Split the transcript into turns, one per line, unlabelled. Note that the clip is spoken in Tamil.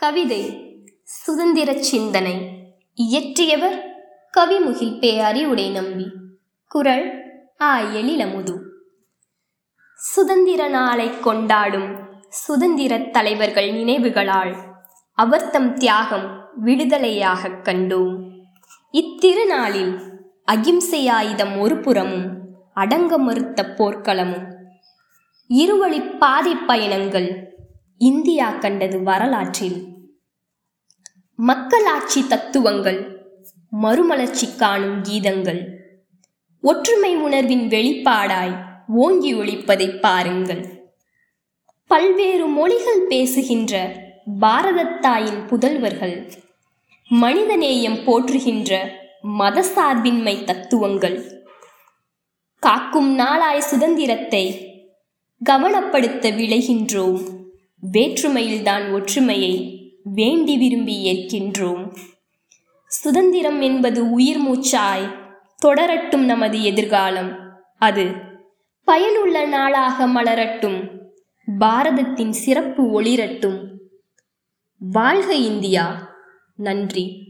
கவிதை சுதந்திர சிந்தனை. இயற்றியவர் கவிமுகில் பேயாரி அறிவுடை நம்பி குரல் ஆ. எழிலமுது. சுதந்திர நாளை கொண்டாடும் சுதந்திர தலைவர்கள் நினைவுகளால் அவர்தம் தியாகம் விடுதலையாகக் கண்டோம். இத்திருநாளில் அகிம்சை ஆயுதம் ஒரு புறமும் அடங்க மறுத்த போர்க்களமும். இருவழி பாதை பயணங்கள் இந்தியா கண்டது வரலாற்றில் மக்களாட்சி தத்துவங்கள் மறுமலர்ச்சி காணும் கீதங்கள் ஒற்றுமை உணர்வின் வெளிப்பாடாய் ஓங்கி ஒழிப்பதை பாருங்கள். பல்வேறு மொழிகள் பேசுகின்ற பாரதத்தாயின் புதல்வர்கள் மனிதநேயம் போற்றுகின்ற மதசார்பின்மை தத்துவங்கள் காக்கும் நாளாய் சுதந்திரத்தை கவனப்படுத்த விளைகின்றோம். வேற்றுமையில்தான் ஒற்றுமையை வேண்டி விரும்பி ஏற்கின்றோம். சுதந்திரம் என்பது உயிர் மூச்சாய் தொடரட்டும் நமது எதிர்காலம். அது பயனுள்ள நாளாக மலரட்டும். பாரதத்தின் சிறப்பு ஒளிரட்டும். வாழ்க இந்தியா. நன்றி.